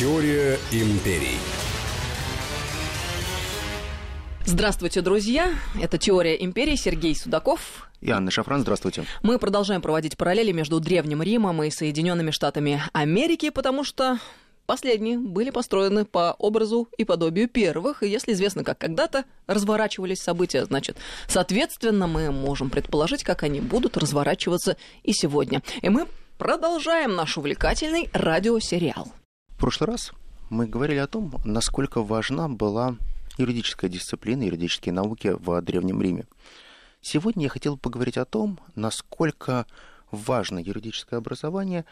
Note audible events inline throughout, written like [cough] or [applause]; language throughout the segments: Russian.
Теория империй. Здравствуйте, друзья. Это «Теория империи». Сергей Судаков. И Анна Шафран, здравствуйте. Мы продолжаем проводить параллели между Древним Римом и Соединенными Штатами Америки, потому что Последние были построены по образу и подобию первых, и если известно, как когда-то разворачивались события, значит, соответственно, мы можем предположить, как они будут разворачиваться и сегодня. И мы продолжаем наш увлекательный радиосериал. Прошлый раз мы говорили о том, насколько важна была юридическая дисциплина, юридические науки в Древнем Риме. Сегодня я хотел поговорить о том, насколько важно юридическое образование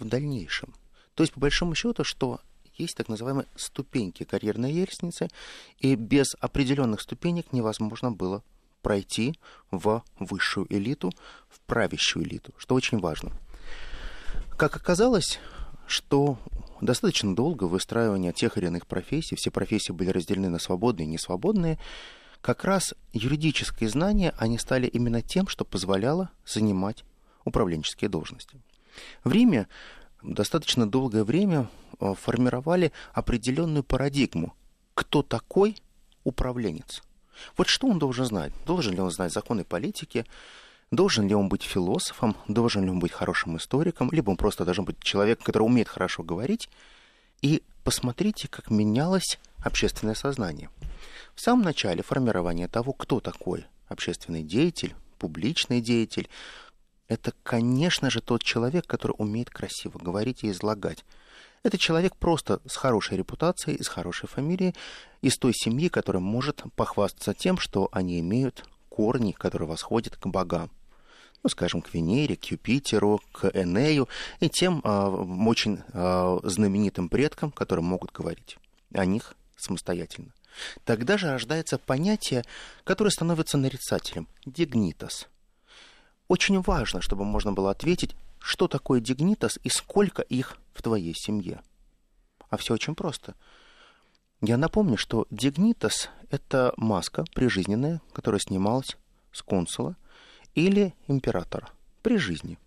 в дальнейшем. То есть, по большому счету, что есть так называемые ступеньки карьерной лестницы, и без определенных ступенек невозможно было пройти в высшую элиту, в правящую элиту, что очень важно. Как оказалось, что достаточно долго выстраивание тех или иных профессий, все профессии были разделены на свободные и несвободные, как раз юридические знания, они стали именно тем, что позволяло занимать управленческие должности. В Риме достаточно долгое время э, формировали определенную парадигму. Кто такой управленец? Вот что он должен знать? Должен ли он знать законы политики? Должен ли он быть философом? Должен ли он быть хорошим историком? Либо он просто должен быть человеком, который умеет хорошо говорить? И посмотрите, как менялось общественное сознание. В самом начале формирования того, кто такой общественный деятель, публичный деятель, это, конечно же, тот человек, который умеет красиво говорить и излагать. Это человек просто с хорошей репутацией, с хорошей фамилией, из той семьи, которая может похвастаться тем, что они имеют корни, которые восходят к богам. Ну, скажем, к Венере, к Юпитеру, к Энею и тем э, очень э, знаменитым предкам, которые могут говорить о них самостоятельно. Тогда же рождается понятие, которое становится нарицателем – дигнитас – очень важно, чтобы можно было ответить, что такое дигнитас и сколько их в твоей семье. А все очень просто. Я напомню, что дигнитас – это маска прижизненная, которая снималась с консула или императора при жизни.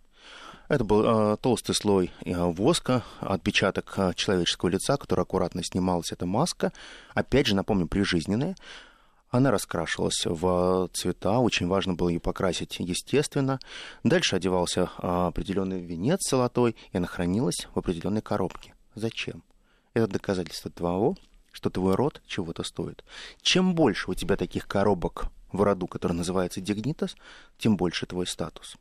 Это был э, толстый слой э, воска, отпечаток э, человеческого лица, который аккуратно снималась эта маска. Опять же, напомню, прижизненная. Она раскрашивалась в цвета, очень важно было ее покрасить естественно. Дальше одевался а, определенный венец золотой, и она хранилась в определенной коробке. Зачем? Это доказательство того, что твой род чего-то стоит. Чем больше у тебя таких коробок в роду, который называется Дигнитас, тем больше твой статус.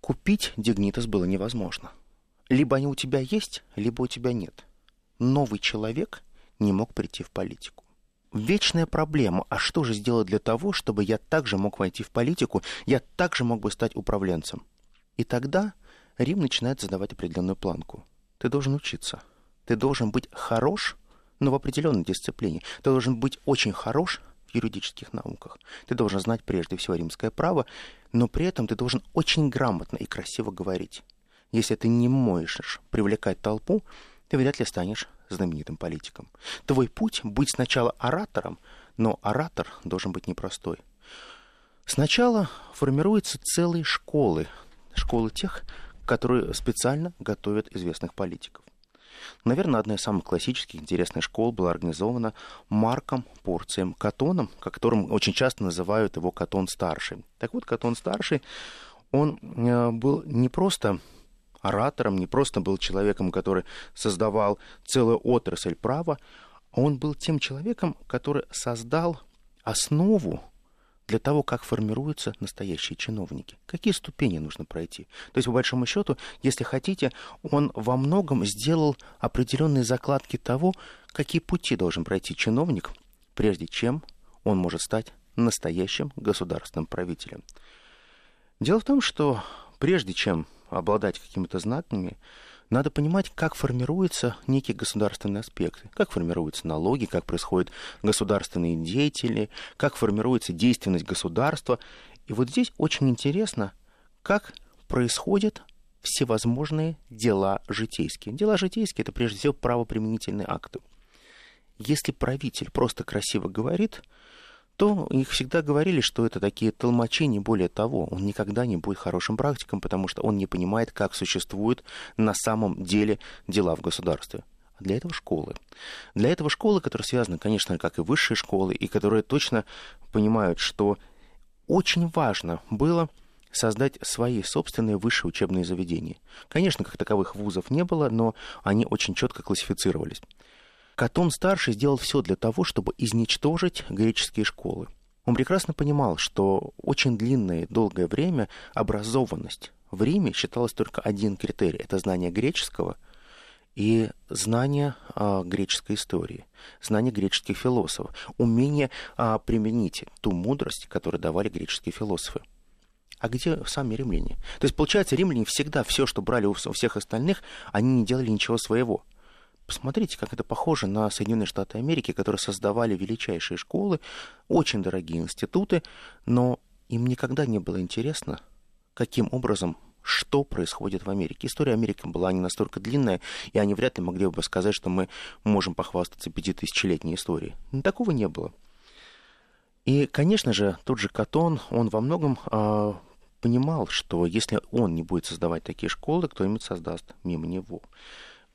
Купить Дигнитас было невозможно. Либо они у тебя есть, либо у тебя нет. Новый человек не мог прийти в политику вечная проблема. А что же сделать для того, чтобы я также мог войти в политику, я также мог бы стать управленцем? И тогда Рим начинает задавать определенную планку. Ты должен учиться. Ты должен быть хорош, но в определенной дисциплине. Ты должен быть очень хорош юридических науках. Ты должен знать прежде всего римское право, но при этом ты должен очень грамотно и красиво говорить. Если ты не можешь привлекать толпу, ты вряд ли станешь знаменитым политиком. Твой путь — быть сначала оратором, но оратор должен быть непростой. Сначала формируются целые школы, школы тех, которые специально готовят известных политиков. Наверное, одна из самых классических интересных школ была организована Марком Порцием Катоном, которым очень часто называют его Катон-старший. Так вот, Катон-старший, он э, был не просто оратором, не просто был человеком, который создавал целую отрасль права, он был тем человеком, который создал основу для того, как формируются настоящие чиновники. Какие ступени нужно пройти? То есть, по большому счету, если хотите, он во многом сделал определенные закладки того, какие пути должен пройти чиновник, прежде чем он может стать настоящим государственным правителем. Дело в том, что прежде чем обладать какими-то знаками, надо понимать, как формируются некие государственные аспекты, как формируются налоги, как происходят государственные деятели, как формируется действенность государства. И вот здесь очень интересно, как происходят всевозможные дела житейские. Дела житейские – это прежде всего правоприменительные акты. Если правитель просто красиво говорит – то их всегда говорили, что это такие толмачи, не более того. Он никогда не будет хорошим практиком, потому что он не понимает, как существуют на самом деле дела в государстве. Для этого школы. Для этого школы, которые связаны, конечно, как и высшие школы, и которые точно понимают, что очень важно было создать свои собственные высшие учебные заведения. Конечно, как таковых вузов не было, но они очень четко классифицировались. Катон-старший сделал все для того, чтобы изничтожить греческие школы. Он прекрасно понимал, что очень длинное и долгое время образованность в Риме считалась только один критерий – это знание греческого и знание а, греческой истории, знание греческих философов, умение а, применить ту мудрость, которую давали греческие философы а где сами римляне? То есть, получается, римляне всегда все, что брали у всех остальных, они не делали ничего своего. Посмотрите, как это похоже на Соединенные Штаты Америки, которые создавали величайшие школы, очень дорогие институты, но им никогда не было интересно, каким образом что происходит в Америке. История Америки была не настолько длинная, и они вряд ли могли бы сказать, что мы можем похвастаться пятитысячелетней историей. Но такого не было. И, конечно же, тот же Катон, он во многом э, понимал, что если он не будет создавать такие школы, кто-нибудь создаст мимо него.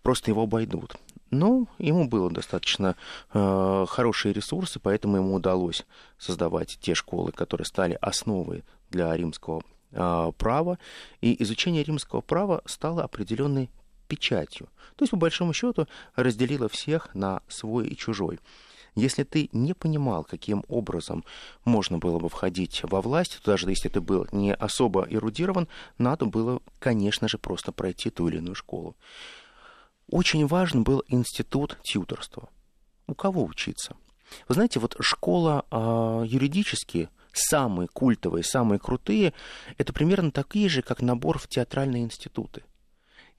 Просто его обойдут. Но ему было достаточно э, хорошие ресурсы, поэтому ему удалось создавать те школы, которые стали основой для римского э, права. И изучение римского права стало определенной печатью. То есть, по большому счету, разделило всех на свой и чужой. Если ты не понимал, каким образом можно было бы входить во власть, то даже если ты был не особо эрудирован, надо было, конечно же, просто пройти ту или иную школу. Очень важен был институт тьюторства. У кого учиться? Вы знаете, вот школа э, юридические, самые культовые, самые крутые, это примерно такие же, как набор в театральные институты.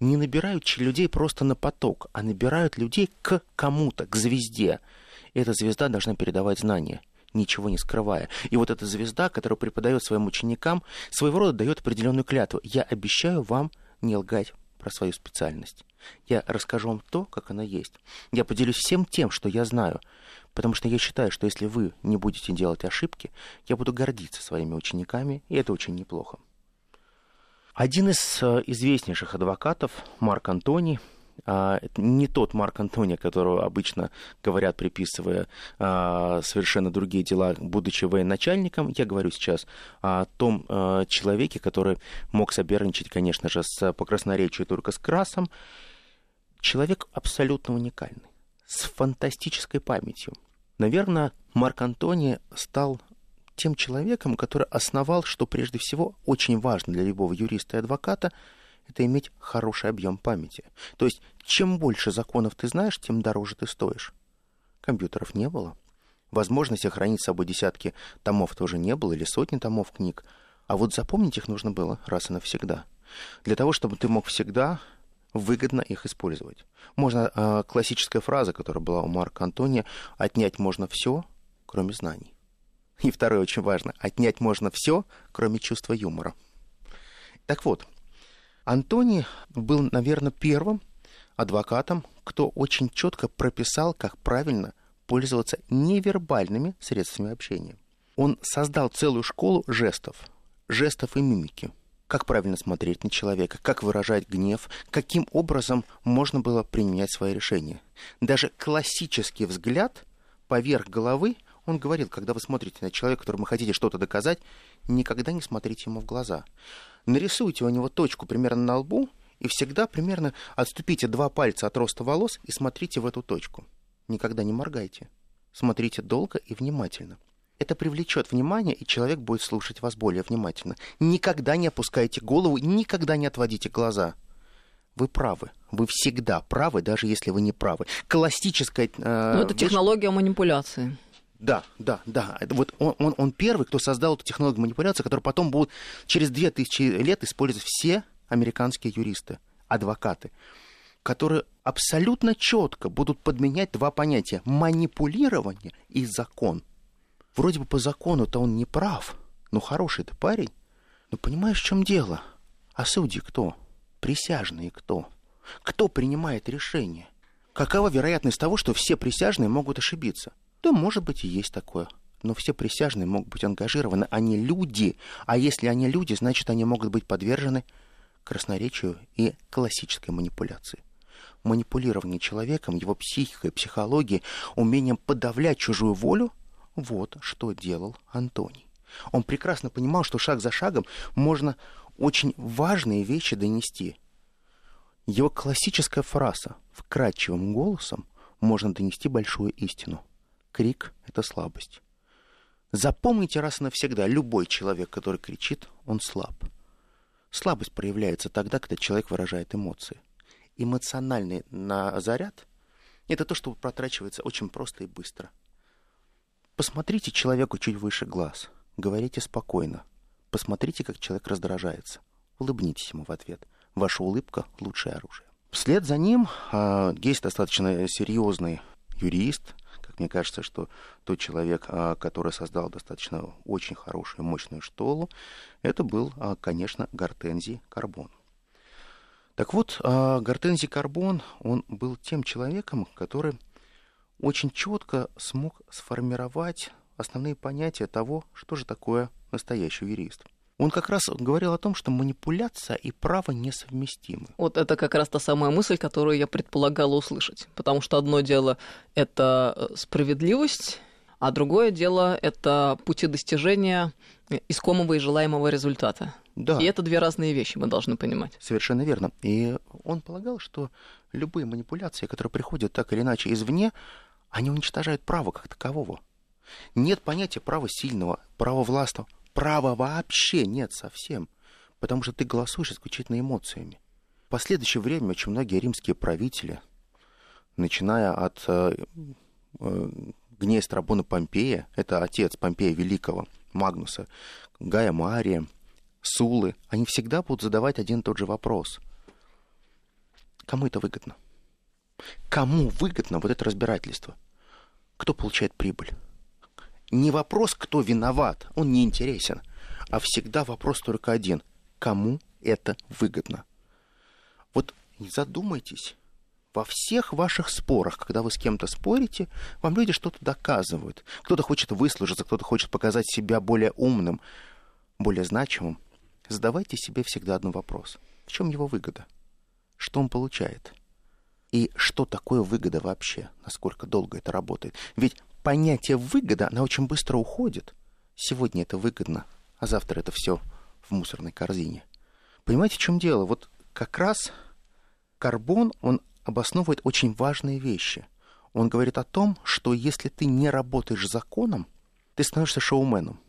Не набирают людей просто на поток, а набирают людей к кому-то, к звезде эта звезда должна передавать знания ничего не скрывая. И вот эта звезда, которая преподает своим ученикам, своего рода дает определенную клятву. Я обещаю вам не лгать про свою специальность. Я расскажу вам то, как она есть. Я поделюсь всем тем, что я знаю. Потому что я считаю, что если вы не будете делать ошибки, я буду гордиться своими учениками, и это очень неплохо. Один из э, известнейших адвокатов, Марк Антоний, а, не тот Марк Антония, которого обычно говорят, приписывая а, совершенно другие дела, будучи военачальником. Я говорю сейчас о том а, человеке, который мог соперничать, конечно же, с, по красноречию только с Красом. Человек абсолютно уникальный, с фантастической памятью. Наверное, Марк Антоний стал тем человеком, который основал, что прежде всего очень важно для любого юриста и адвоката – это иметь хороший объем памяти. То есть, чем больше законов ты знаешь, тем дороже ты стоишь. Компьютеров не было. Возможности хранить с собой десятки томов тоже не было, или сотни томов книг. А вот запомнить их нужно было раз и навсегда. Для того, чтобы ты мог всегда выгодно их использовать. Можно э, классическая фраза, которая была у Марка Антония, отнять можно все, кроме знаний. И второе очень важно, отнять можно все, кроме чувства юмора. Так вот, Антони был, наверное, первым адвокатом, кто очень четко прописал, как правильно пользоваться невербальными средствами общения. Он создал целую школу жестов, жестов и мимики. Как правильно смотреть на человека, как выражать гнев, каким образом можно было применять свои решения. Даже классический взгляд поверх головы, он говорил, когда вы смотрите на человека, которому хотите что-то доказать, никогда не смотрите ему в глаза нарисуйте у него точку примерно на лбу, и всегда примерно отступите два пальца от роста волос и смотрите в эту точку. Никогда не моргайте. Смотрите долго и внимательно. Это привлечет внимание, и человек будет слушать вас более внимательно. Никогда не опускайте голову, никогда не отводите глаза. Вы правы. Вы всегда правы, даже если вы не правы. Классическая... Э, Но это технология манипуляции. Да, да, да. Это вот он, он, он первый, кто создал эту технологию манипуляции, которую потом будут через 2000 лет использовать все американские юристы, адвокаты, которые абсолютно четко будут подменять два понятия – манипулирование и закон. Вроде бы по закону-то он не прав, но хороший ты парень. Но понимаешь, в чем дело? А судьи кто? Присяжные кто? Кто принимает решение? Какова вероятность того, что все присяжные могут ошибиться? Да, может быть, и есть такое. Но все присяжные могут быть ангажированы. Они люди. А если они люди, значит, они могут быть подвержены красноречию и классической манипуляции. манипулирование человеком, его психикой, психологией, умением подавлять чужую волю, вот что делал Антоний. Он прекрасно понимал, что шаг за шагом можно очень важные вещи донести. Его классическая фраза вкрадчивым голосом можно донести большую истину. Крик — это слабость. Запомните раз и навсегда, любой человек, который кричит, он слаб. Слабость проявляется тогда, когда человек выражает эмоции. Эмоциональный на заряд — это то, что протрачивается очень просто и быстро. Посмотрите человеку чуть выше глаз, говорите спокойно. Посмотрите, как человек раздражается. Улыбнитесь ему в ответ. Ваша улыбка — лучшее оружие. Вслед за ним а, есть достаточно серьезный юрист, мне кажется, что тот человек, а, который создал достаточно очень хорошую, мощную школу, это был, а, конечно, Гортензий Карбон. Так вот, а, Гортензий Карбон, он был тем человеком, который очень четко смог сформировать основные понятия того, что же такое настоящий юрист – он как раз говорил о том, что манипуляция и право несовместимы. Вот это как раз та самая мысль, которую я предполагала услышать. Потому что одно дело — это э, справедливость, а другое дело — это пути достижения искомого и желаемого результата. Да. И это две разные вещи, мы должны понимать. Совершенно верно. И он полагал, что любые манипуляции, которые приходят так или иначе извне, они уничтожают право как такового. Нет понятия права сильного, права властного права вообще нет совсем, потому что ты голосуешь исключительно эмоциями. В последующее время очень многие римские правители, начиная от э, э, Гнея Страбона Помпея, это отец Помпея Великого, Магнуса, Гая Мария, Сулы, они всегда будут задавать один и тот же вопрос. Кому это выгодно? Кому выгодно вот это разбирательство? Кто получает прибыль? Не вопрос, кто виноват, он не интересен, а всегда вопрос только один. Кому это выгодно? Вот задумайтесь, во всех ваших спорах, когда вы с кем-то спорите, вам люди что-то доказывают. Кто-то хочет выслужиться, кто-то хочет показать себя более умным, более значимым. Задавайте себе всегда один вопрос. В чем его выгода? Что он получает? И что такое выгода вообще? Насколько долго это работает? Ведь понятие выгода, она очень быстро уходит. Сегодня это выгодно, а завтра это все в мусорной корзине. Понимаете, в чем дело? Вот как раз карбон, он обосновывает очень важные вещи. Он говорит о том, что если ты не работаешь законом, ты становишься шоуменом.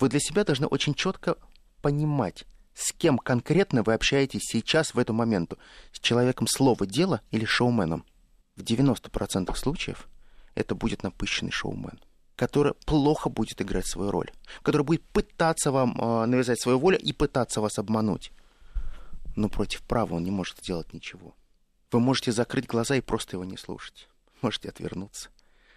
Вы для себя должны очень четко понимать, с кем конкретно вы общаетесь сейчас в этом момент. С человеком слова дело или шоуменом. В 90% случаев это будет напыщенный шоумен, который плохо будет играть свою роль, который будет пытаться вам э, навязать свою волю и пытаться вас обмануть. Но против права он не может сделать ничего. Вы можете закрыть глаза и просто его не слушать. Можете отвернуться.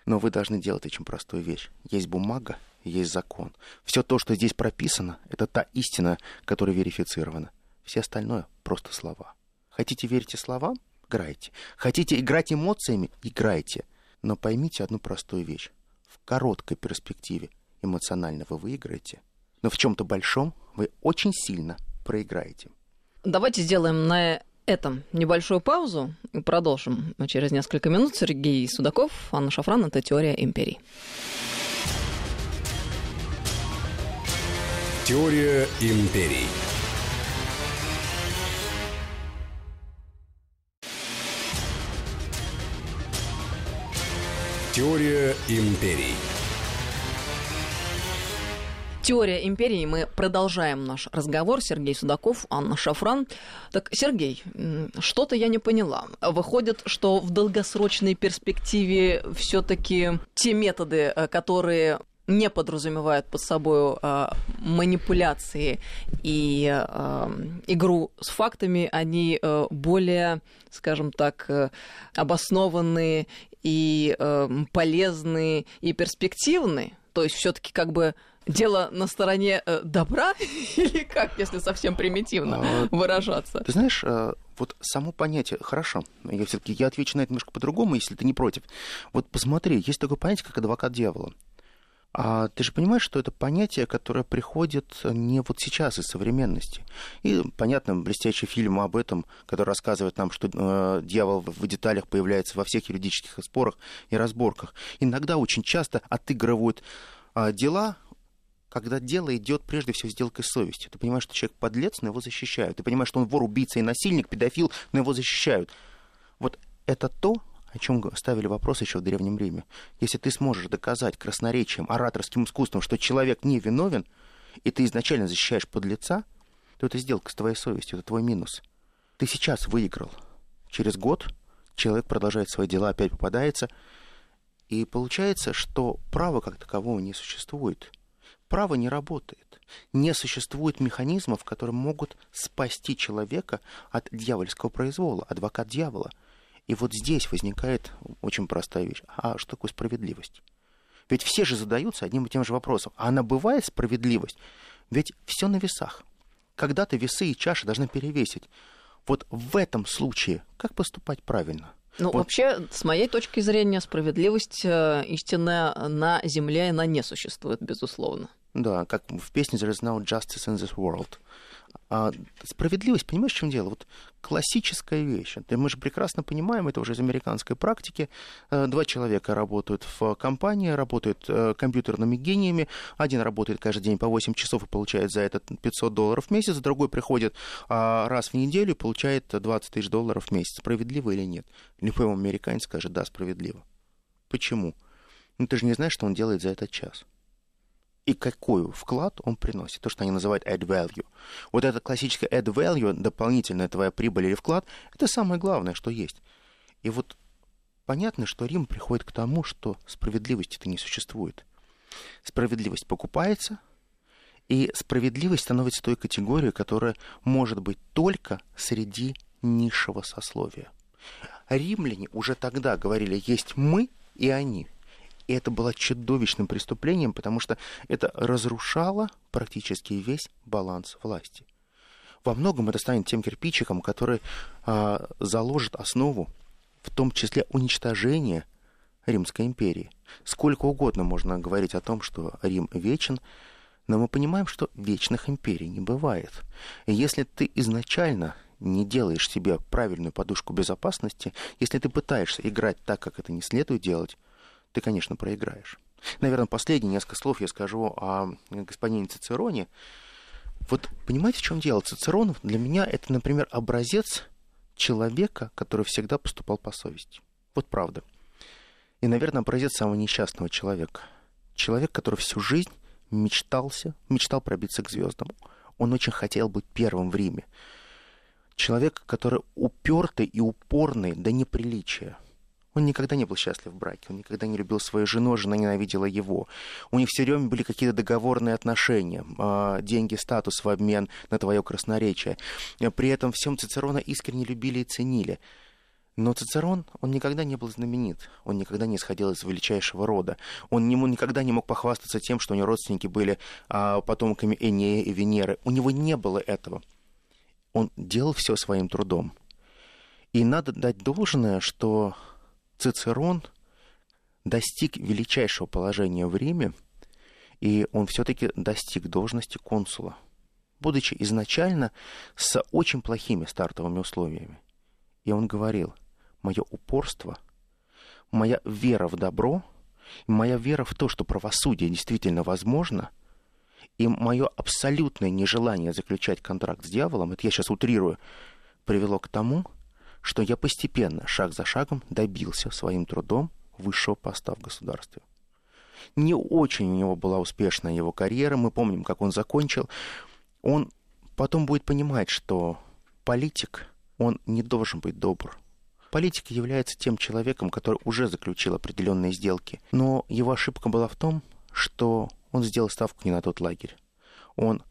Но вы должны делать очень простую вещь. Есть бумага, есть закон. Все то, что здесь прописано, это та истина, которая верифицирована. Все остальное — просто слова. Хотите верить словам? Играйте. Хотите играть эмоциями? Играйте. Но поймите одну простую вещь. В короткой перспективе эмоционально вы выиграете, но в чем-то большом вы очень сильно проиграете. Давайте сделаем на этом небольшую паузу и продолжим через несколько минут. Сергей Судаков, Анна Шафран, это «Теория империй». Теория империй. Теория империй. Теория империи. Мы продолжаем наш разговор. Сергей Судаков, Анна Шафран. Так, Сергей, что-то я не поняла. Выходит, что в долгосрочной перспективе все-таки те методы, э, которые не подразумевают под собой э, манипуляции и э, игру с фактами, они э, более, скажем так, э, обоснованные и э, полезные и перспективные. То есть все-таки как бы дело на стороне э, добра [laughs] или как, если совсем примитивно а, выражаться? Ты знаешь, э, вот само понятие, хорошо, я все-таки я отвечу на это немножко по-другому, если ты не против. Вот посмотри, есть такое понятие, как адвокат дьявола. А ты же понимаешь, что это понятие, которое приходит не вот сейчас из современности. И, понятно, блестящий фильм об этом, который рассказывает нам, что э, дьявол в деталях появляется во всех юридических спорах и разборках. Иногда очень часто отыгрывают э, дела, когда дело идет прежде всего сделкой с совестью. Ты понимаешь, что человек подлец, но его защищают. Ты понимаешь, что он вор, убийца и насильник, педофил, но его защищают. Вот это то, о чем ставили вопрос еще в Древнем Риме. Если ты сможешь доказать красноречием, ораторским искусством, что человек не виновен, и ты изначально защищаешь подлеца, то это сделка с твоей совестью, это твой минус. Ты сейчас выиграл. Через год человек продолжает свои дела, опять попадается, и получается, что права как такового не существует. Право не работает. Не существует механизмов, которые могут спасти человека от дьявольского произвола, адвокат дьявола – и вот здесь возникает очень простая вещь. А что такое справедливость? Ведь все же задаются одним и тем же вопросом. А она бывает справедливость? Ведь все на весах. Когда-то весы и чаши должны перевесить. Вот в этом случае как поступать правильно? Ну, вот. вообще, с моей точки зрения, справедливость э, истинная на земле она не существует, безусловно. Да, как в песне There is no justice in this world. А справедливость, понимаешь, в чем дело? Вот классическая вещь. Это мы же прекрасно понимаем, это уже из американской практики. Э, два человека работают в компании, работают э, компьютерными гениями. Один работает каждый день по 8 часов и получает за это 500 долларов в месяц, другой приходит а, раз в неделю и получает 20 тысяч долларов в месяц. Справедливо или нет? Любой американец скажет, да, справедливо. Почему? Ну, ты же не знаешь, что он делает за этот час и какой вклад он приносит, то, что они называют add value. Вот это классическое add value, дополнительная твоя прибыль или вклад, это самое главное, что есть. И вот понятно, что Рим приходит к тому, что справедливости-то не существует. Справедливость покупается, и справедливость становится той категорией, которая может быть только среди низшего сословия. Римляне уже тогда говорили, есть мы и они – и это было чудовищным преступлением, потому что это разрушало практически весь баланс власти. Во многом это станет тем кирпичиком, который а, заложит основу, в том числе уничтожения Римской империи. Сколько угодно можно говорить о том, что Рим вечен, но мы понимаем, что вечных империй не бывает. И если ты изначально не делаешь себе правильную подушку безопасности, если ты пытаешься играть так, как это не следует делать, ты, конечно, проиграешь. Наверное, последние несколько слов я скажу о господине Цицероне. Вот понимаете, в чем дело? Цицерон для меня это, например, образец человека, который всегда поступал по совести. Вот правда. И, наверное, образец самого несчастного человека. Человек, который всю жизнь мечтался, мечтал пробиться к звездам. Он очень хотел быть первым в Риме. Человек, который упертый и упорный до неприличия – он никогда не был счастлив в браке, он никогда не любил свою жену, жена ненавидела его. У них все время были какие-то договорные отношения, а, деньги, статус в обмен на твое красноречие. При этом всем Цицерона искренне любили и ценили. Но Цицерон, он никогда не был знаменит, он никогда не исходил из величайшего рода, он ему никогда не мог похвастаться тем, что у него родственники были а, потомками Энея и Венеры. У него не было этого. Он делал все своим трудом. И надо дать должное, что Цицерон достиг величайшего положения в Риме, и он все-таки достиг должности консула, будучи изначально с очень плохими стартовыми условиями. И он говорил, мое упорство, моя вера в добро, моя вера в то, что правосудие действительно возможно, и мое абсолютное нежелание заключать контракт с дьяволом, это я сейчас утрирую, привело к тому, что я постепенно, шаг за шагом, добился своим трудом высшего поста в государстве. Не очень у него была успешная его карьера, мы помним, как он закончил. Он потом будет понимать, что политик, он не должен быть добр. Политик является тем человеком, который уже заключил определенные сделки. Но его ошибка была в том, что он сделал ставку не на тот лагерь. Он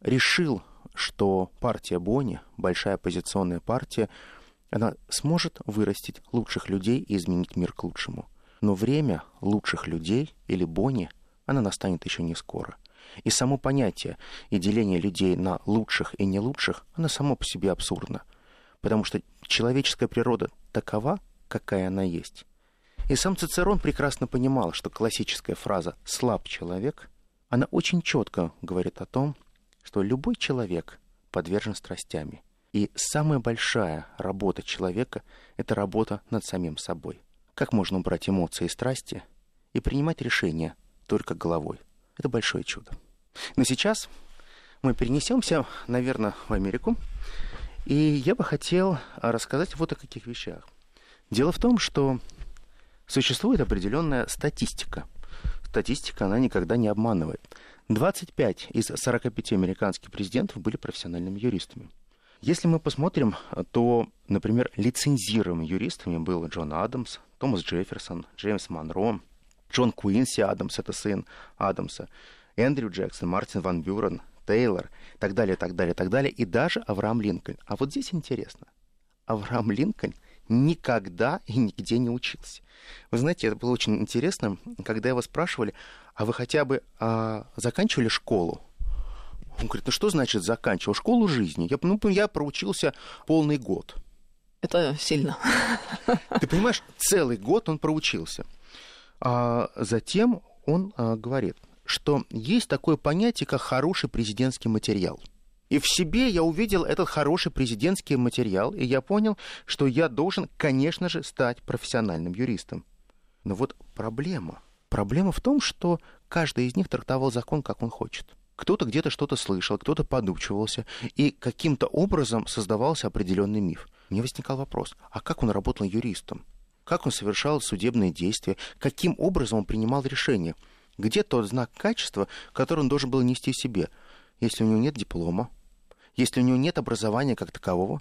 решил, что партия Бони, большая оппозиционная партия, она сможет вырастить лучших людей и изменить мир к лучшему. Но время лучших людей или Бонни, она настанет еще не скоро. И само понятие и деление людей на лучших и не лучших, оно само по себе абсурдно. Потому что человеческая природа такова, какая она есть. И сам Цицерон прекрасно понимал, что классическая фраза «слаб человек», она очень четко говорит о том, что любой человек подвержен страстями. И самая большая работа человека – это работа над самим собой. Как можно убрать эмоции и страсти и принимать решения только головой? Это большое чудо. Но сейчас мы перенесемся, наверное, в Америку. И я бы хотел рассказать вот о каких вещах. Дело в том, что существует определенная статистика. Статистика, она никогда не обманывает. 25 из 45 американских президентов были профессиональными юристами. Если мы посмотрим, то, например, лицензируемыми юристами был Джон Адамс, Томас Джефферсон, Джеймс Монро, Джон Куинси Адамс, это сын Адамса, Эндрю Джексон, Мартин Ван Бюрен, Тейлор, так далее, так далее, так далее, и даже Авраам Линкольн. А вот здесь интересно. Авраам Линкольн никогда и нигде не учился. Вы знаете, это было очень интересно, когда его спрашивали, а вы хотя бы а, заканчивали школу? Он говорит, ну что значит заканчивал? Школу жизни. Я, ну, я проучился полный год. Это сильно. Ты понимаешь, целый год он проучился. А затем он а, говорит, что есть такое понятие, как хороший президентский материал. И в себе я увидел этот хороший президентский материал, и я понял, что я должен, конечно же, стать профессиональным юристом. Но вот проблема. Проблема в том, что каждый из них трактовал закон, как он хочет. Кто-то где-то что-то слышал, кто-то подучивался, и каким-то образом создавался определенный миф. Мне возникал вопрос, а как он работал юристом? Как он совершал судебные действия? Каким образом он принимал решения? Где тот знак качества, который он должен был нести себе, если у него нет диплома, если у него нет образования как такового?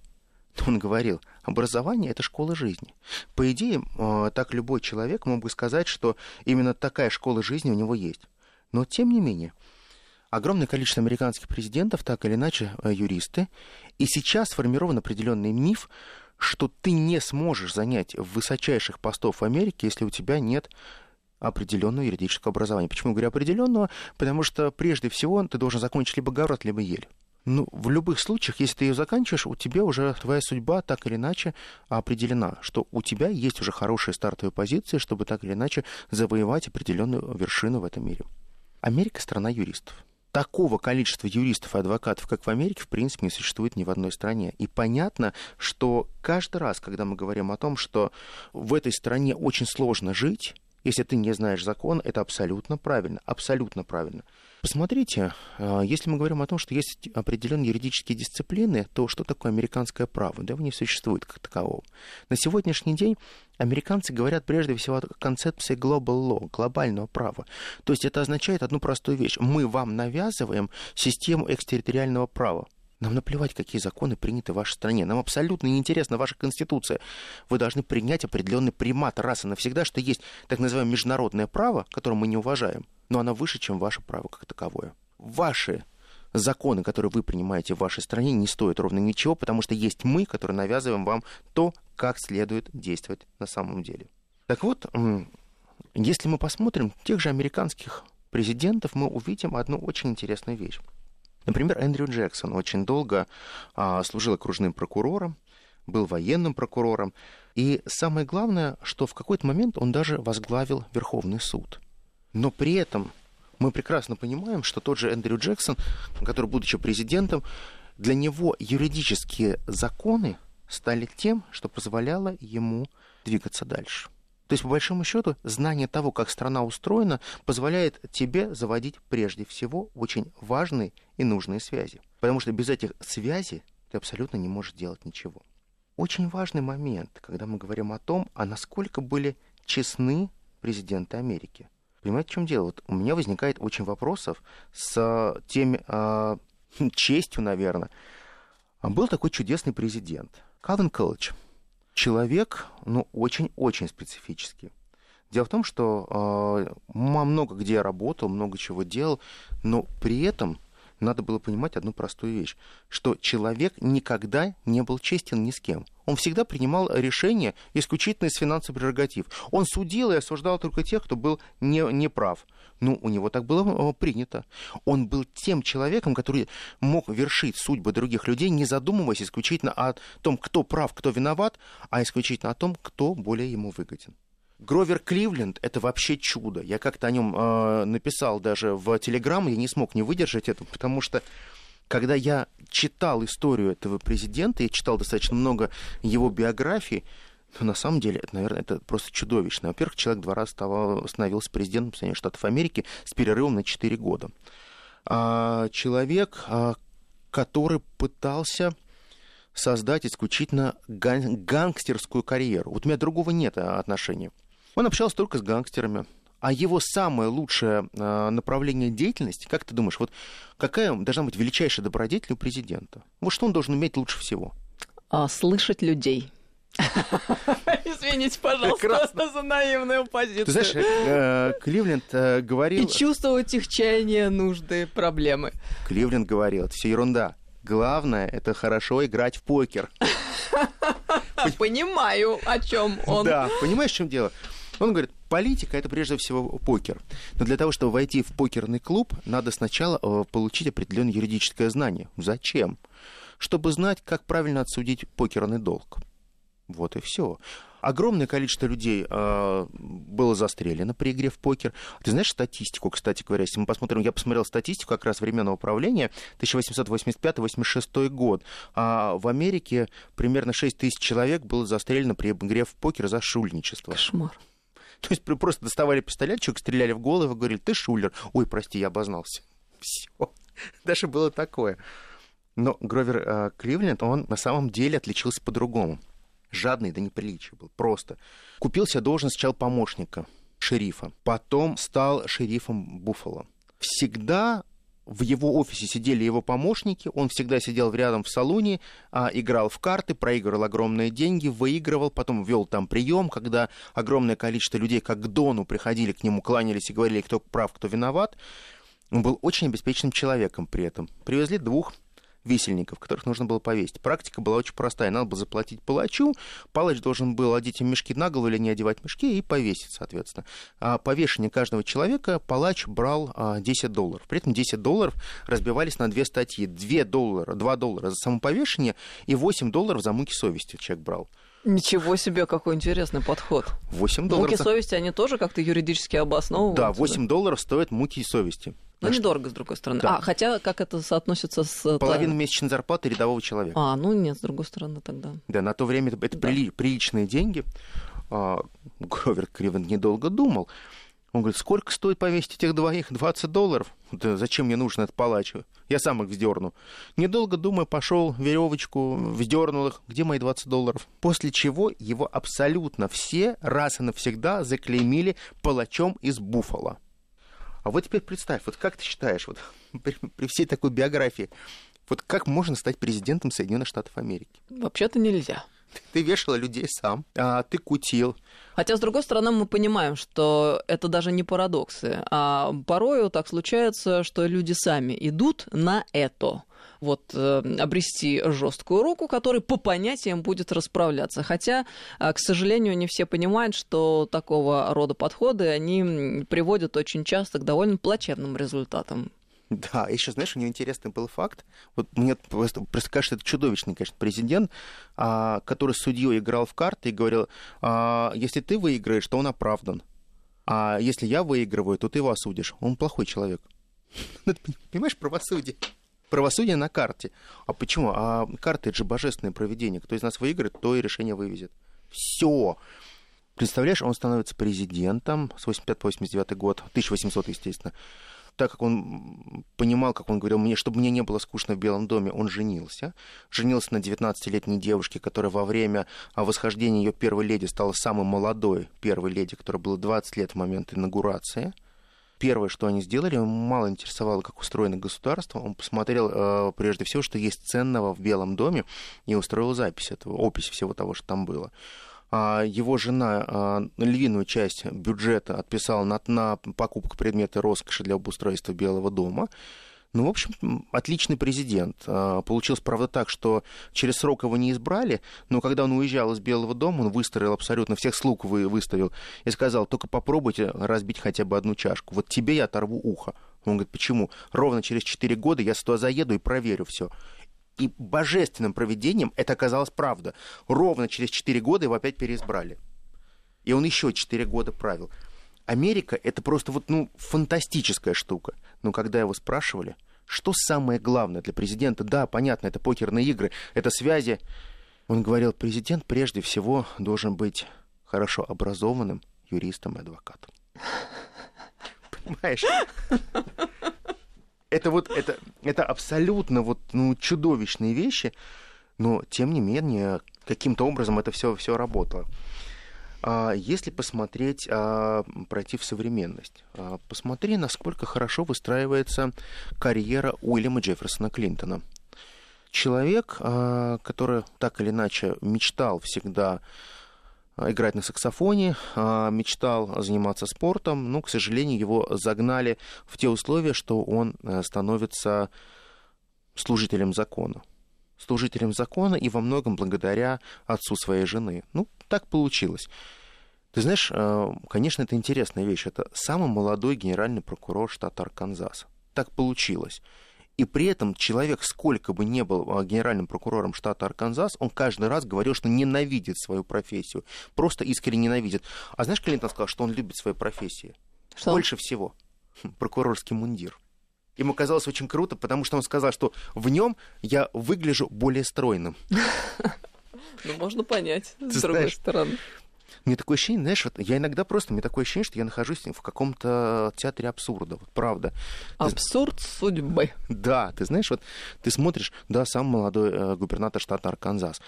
[laughs] Он говорил, образование – это школа жизни. По идее, э, так любой человек мог бы сказать, что именно такая школа жизни у него есть. Но, тем не менее, огромное количество американских президентов, так или иначе, э, юристы, и сейчас сформирован определенный миф, что ты не сможешь занять высочайших постов в Америке, если у тебя нет определенного юридического образования. Почему говорю определенного? Потому что прежде всего ты должен закончить либо Гарвард, либо Ель. Ну, в любых случаях, если ты ее заканчиваешь, у тебя уже твоя судьба так или иначе определена, что у тебя есть уже хорошая стартовая позиция, чтобы так или иначе завоевать определенную вершину в этом мире. Америка – страна юристов. Такого количества юристов и адвокатов, как в Америке, в принципе, не существует ни в одной стране. И понятно, что каждый раз, когда мы говорим о том, что в этой стране очень сложно жить, если ты не знаешь закон, это абсолютно правильно, абсолютно правильно. Посмотрите, а, если мы говорим о том, что есть определенные юридические дисциплины, то что такое американское право? Да его не существует как такового. На сегодняшний день американцы говорят прежде всего о концепции global law, глобального права. То есть это означает одну простую вещь. Мы вам навязываем систему экстерриториального права. Нам наплевать, какие законы приняты в вашей стране. Нам абсолютно неинтересна ваша конституция. Вы должны принять определенный примат раз и навсегда, что есть так называемое международное право, которое мы не уважаем, но оно выше, чем ваше право как таковое. Ваши законы, которые вы принимаете в вашей стране, не стоят ровно ничего, потому что есть мы, которые навязываем вам то, как следует действовать на самом деле. Так вот, если мы посмотрим тех же американских президентов, мы увидим одну очень интересную вещь. Например, Эндрю Джексон очень долго а, служил окружным прокурором, был военным прокурором. И самое главное, что в какой-то момент он даже возглавил Верховный суд. Но при этом мы прекрасно понимаем, что тот же Эндрю Джексон, который, будучи президентом, для него юридические законы стали тем, что позволяло ему двигаться дальше. То есть, по большому счету, знание того, как страна устроена, позволяет тебе заводить прежде всего очень важные и нужные связи. Потому что без этих связей ты абсолютно не можешь делать ничего. Очень важный момент, когда мы говорим о том, а насколько были честны президенты Америки. Понимаете, в чем дело? Вот у меня возникает очень вопросов с теми э, [laughs] честью, наверное. Был такой чудесный президент, Калвин Колледж человек, ну, очень-очень специфический. Дело в том, что э, много где работал, много чего делал, но при этом надо было понимать одну простую вещь, что человек никогда не был честен ни с кем. Он всегда принимал решения исключительно из финансовых прерогатив. Он судил и осуждал только тех, кто был не, не прав. Ну, у него так было э, принято. Он был тем человеком, который мог вершить судьбы других людей, не задумываясь исключительно о том, кто прав, кто виноват, а исключительно о том, кто более ему выгоден. Гровер Кливленд — это вообще чудо. Я как-то о нем э, написал даже в Телеграм, я не смог не выдержать это, потому что когда я читал историю этого президента, я читал достаточно много его биографий, но на самом деле, это, наверное, это просто чудовищно. Во-первых, человек два раза стал, становился президентом Соединенных Штатов Америки с перерывом на 4 года. А, человек, а, который пытался создать исключительно ган- гангстерскую карьеру. Вот у меня другого нет а, отношения. Он общался только с гангстерами. А его самое лучшее э, направление деятельности, как ты думаешь, вот какая должна быть величайшая добродетель у президента? Вот что он должен уметь лучше всего? А, слышать людей. [laughs] Извините, пожалуйста, Прекрасно. за наивную позицию. Ты знаешь, э, Кливленд э, говорил... И чувствовать их чаяния, нужды, проблемы. Кливленд говорил, это все ерунда. Главное, это хорошо играть в покер. [laughs] Понимаю, о чем он. Да, понимаешь, в чем дело? Он говорит, политика это прежде всего покер. Но для того, чтобы войти в покерный клуб, надо сначала э, получить определенное юридическое знание. Зачем? Чтобы знать, как правильно отсудить покерный долг. Вот и все. Огромное количество людей э, было застрелено при игре в покер. Ты знаешь статистику, кстати говоря, если мы посмотрим, я посмотрел статистику как раз временного правления, 1885-86 год. А в Америке примерно 6 тысяч человек было застрелено при игре в покер за шульничество. Кошмар. То есть просто доставали пистолетчик, стреляли в голову, говорили, ты шулер. Ой, прости, я обознался. [laughs] Все. Даже было такое. Но Гровер э, Кливленд, он на самом деле отличился по-другому жадный до неприличия был, просто. Купил себе должность сначала помощника шерифа, потом стал шерифом Буффало. Всегда в его офисе сидели его помощники, он всегда сидел рядом в салоне, а, играл в карты, проигрывал огромные деньги, выигрывал, потом вел там прием, когда огромное количество людей, как к Дону, приходили к нему, кланялись и говорили, кто прав, кто виноват. Он был очень обеспеченным человеком при этом. Привезли двух висельников, которых нужно было повесить. Практика была очень простая. Надо было заплатить палачу, палач должен был одеть им мешки на голову или не одевать мешки и повесить, соответственно. А повешение каждого человека палач брал 10 а, долларов. При этом 10 долларов разбивались на две статьи. 2 доллара, 2 доллара за самоповешение и 8 долларов за муки совести человек брал. Ничего себе, какой интересный подход. 8 долларов. Муки совести, они тоже как-то юридически обосновываются? Да, 8 да? долларов стоят муки совести. Ну, Значит, недорого, с другой стороны. Да. А, хотя, как это соотносится с... Половина месячной зарплаты рядового человека. А, ну нет, с другой стороны тогда. Да, на то время это, это да. приличные деньги. А, Гровер Кривен недолго думал. Он говорит, сколько стоит повесить этих двоих? 20 долларов? Да зачем мне нужно это палач? Я сам их вздерну. Недолго думая, пошел веревочку, вздернул их. Где мои 20 долларов? После чего его абсолютно все раз и навсегда заклеймили палачом из Буффало. А вот теперь представь, вот как ты считаешь, вот [laughs] при, при всей такой биографии, вот как можно стать президентом Соединенных Штатов Америки? Вообще-то нельзя. Ты вешала людей сам, а ты кутил. Хотя, с другой стороны, мы понимаем, что это даже не парадоксы. А порою так случается, что люди сами идут на это вот э, обрести жесткую руку, который по понятиям будет расправляться. Хотя, э, к сожалению, не все понимают, что такого рода подходы, они приводят очень часто к довольно плачевным результатам. Да, еще, знаешь, у него интересный был факт. Вот мне просто, просто кажется, это чудовищный, конечно, президент, а, который судьей играл в карты и говорил, а, если ты выиграешь, то он оправдан. А если я выигрываю, то ты его осудишь. Он плохой человек. [laughs] Ну, понимаешь, правосудие правосудие на карте. А почему? А карты это же божественное проведение. Кто из нас выиграет, то и решение вывезет. Все. Представляешь, он становится президентом с 85 по 89 год, 1800, естественно. Так как он понимал, как он говорил, мне, чтобы мне не было скучно в Белом доме, он женился. Женился на 19-летней девушке, которая во время восхождения ее первой леди стала самой молодой первой леди, которая была 20 лет в момент инаугурации первое, что они сделали, ему мало интересовало, как устроено государство. Он посмотрел э, прежде всего, что есть ценного в Белом доме, и устроил запись этого, опись всего того, что там было. А его жена а, львиную часть бюджета отписала на, на покупку предмета роскоши для обустройства Белого дома. Ну, в общем, отличный президент. А, получилось, правда, так, что через срок его не избрали, но когда он уезжал из Белого дома, он выстроил абсолютно всех слуг вы, выставил и сказал, только попробуйте разбить хотя бы одну чашку. Вот тебе я оторву ухо. Он говорит, почему? Ровно через 4 года я туда заеду и проверю все. И божественным проведением это оказалось правда. Ровно через 4 года его опять переизбрали. И он еще 4 года правил. Америка — это просто вот, ну, фантастическая штука. Но когда его спрашивали, что самое главное для президента, да, понятно, это покерные игры, это связи, он говорил, президент прежде всего должен быть хорошо образованным юристом и адвокатом. [laughs] Понимаешь? Это вот, это, это абсолютно вот, ну, чудовищные вещи, но, тем не менее, каким-то образом это все, все работало. А если посмотреть, а, пройти в современность, а, посмотри, насколько хорошо выстраивается карьера Уильяма Джефферсона Клинтона. Человек, который так или иначе мечтал всегда играть на саксофоне, мечтал заниматься спортом, но, к сожалению, его загнали в те условия, что он э, становится служителем закона служителем закона и во многом благодаря отцу своей жены. Ну, так получилось. Ты знаешь, э, конечно, это интересная вещь. Это самый молодой генеральный прокурор штата Арканзас. Так получилось. И при этом человек, сколько бы ни был э, генеральным прокурором штата Арканзас, он каждый раз говорил, что ненавидит свою профессию. Просто искренне ненавидит. А знаешь, Клинтон сказал, что он любит свою профессию? Что? Больше всего. Хм, прокурорский мундир. Ему казалось очень круто, потому что он сказал, что в нем я выгляжу более стройным. [laughs] Ну, можно понять, с другой стороны. Мне такое ощущение, знаешь, вот я иногда просто, мне такое ощущение, что я нахожусь в каком-то театре абсурда, вот правда. Абсурд ты... судьбы. Да, ты знаешь, вот ты смотришь, да, сам молодой э, губернатор штата Арканзас.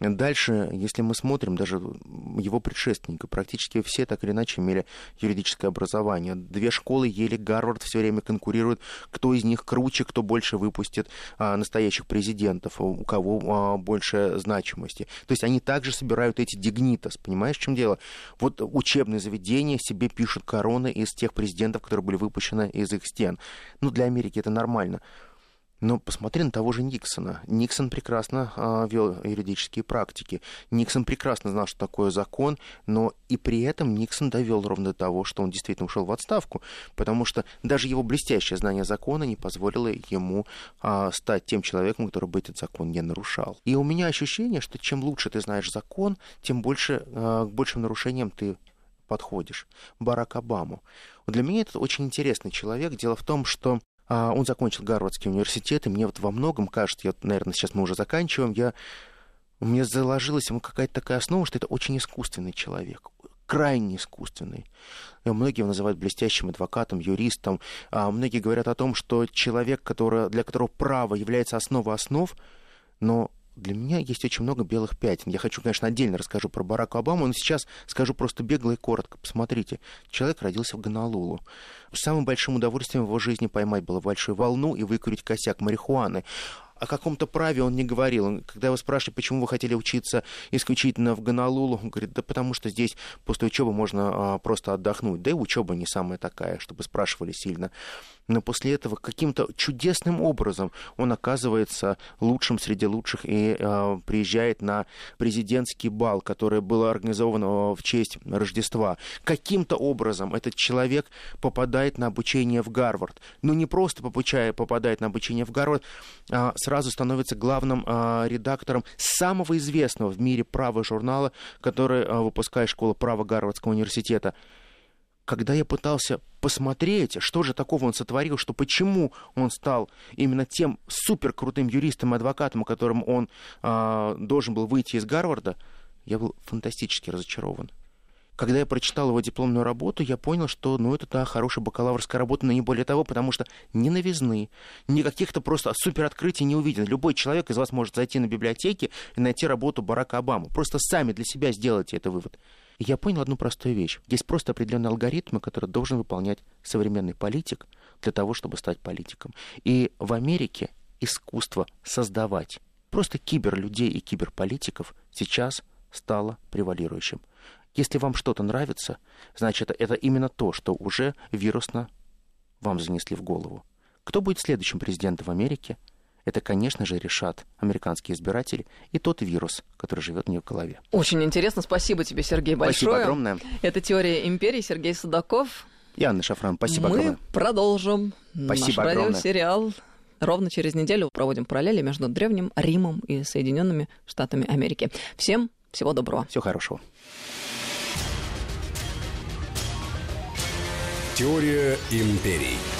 Дальше, если мы смотрим, даже его предшественника, практически все так или иначе имели юридическое образование. Две школы, Ели, Гарвард все время конкурируют, кто из них круче, кто больше выпустит а, настоящих президентов, у кого а, больше значимости. То есть они также собирают эти дигнитас, понимаешь, в чем дело? Вот учебные заведения себе пишут короны из тех президентов, которые были выпущены из их стен. Ну, для Америки это нормально. Но посмотри на того же Никсона. Никсон прекрасно а, вел юридические практики. Никсон прекрасно знал, что такое закон, но и при этом Никсон довел ровно до того, что он действительно ушел в отставку, потому что даже его блестящее знание закона не позволило ему а, стать тем человеком, который бы этот закон не нарушал. И у меня ощущение, что чем лучше ты знаешь закон, тем больше а, к большим нарушениям ты подходишь. Барак Обаму. Для меня это очень интересный человек. Дело в том, что он закончил Гарвардский университет, и мне вот во многом кажется, я, наверное, сейчас мы уже заканчиваем, я, меня заложилась ему какая-то такая основа, что это очень искусственный человек, крайне искусственный. И многие его называют блестящим адвокатом, юристом. А многие говорят о том, что человек, который, для которого право является основой основ, но для меня есть очень много белых пятен. Я хочу, конечно, отдельно расскажу про Барака Обаму, но сейчас скажу просто бегло и коротко. Посмотрите, человек родился в Гонолулу. Самым большим удовольствием в его жизни поймать было большую волну и выкурить косяк марихуаны о каком-то праве он не говорил. Когда его спрашивали, почему вы хотели учиться исключительно в Гонолулу, он говорит, да потому что здесь после учебы можно а, просто отдохнуть. Да и учеба не самая такая, чтобы спрашивали сильно но после этого каким-то чудесным образом он оказывается лучшим среди лучших и э, приезжает на президентский бал, который был организован а, в честь Рождества. Каким-то образом этот человек попадает на обучение в Гарвард. Ну, не просто попадает на обучение в Гарвард, а сразу становится главным а, редактором самого известного в мире права журнала, который а, выпускает школа права Гарвардского университета когда я пытался посмотреть, что же такого он сотворил, что почему он стал именно тем супер крутым юристом и адвокатом, которым он э, должен был выйти из Гарварда, я был фантастически разочарован. Когда я прочитал его дипломную работу, я понял, что, ну, это, да, хорошая бакалаврская работа, но не более того, потому что ни новизны, ни каких-то просто супер открытий не увиден. Любой человек из вас может зайти на библиотеки и найти работу Барака Обамы. Просто сами для себя сделайте это вывод. И я понял одну простую вещь. Есть просто определенные алгоритмы, которые должен выполнять современный политик для того, чтобы стать политиком. И в Америке искусство создавать просто киберлюдей и киберполитиков сейчас стало превалирующим. Если вам что-то нравится, значит, это именно то, что уже вирусно вам занесли в голову. Кто будет следующим президентом в Америке – это, конечно же, решат американские избиратели и тот вирус, который живет у них в голове. Очень интересно. Спасибо тебе, Сергей, большое. Спасибо огромное. Это «Теория империи». Сергей Судаков. И Анна Шафран. Спасибо Мы огромное. продолжим Спасибо наш огромное. радиосериал. Ровно через неделю проводим параллели между Древним Римом и Соединенными Штатами Америки. Всем всего доброго. Всего хорошего. Теория империй.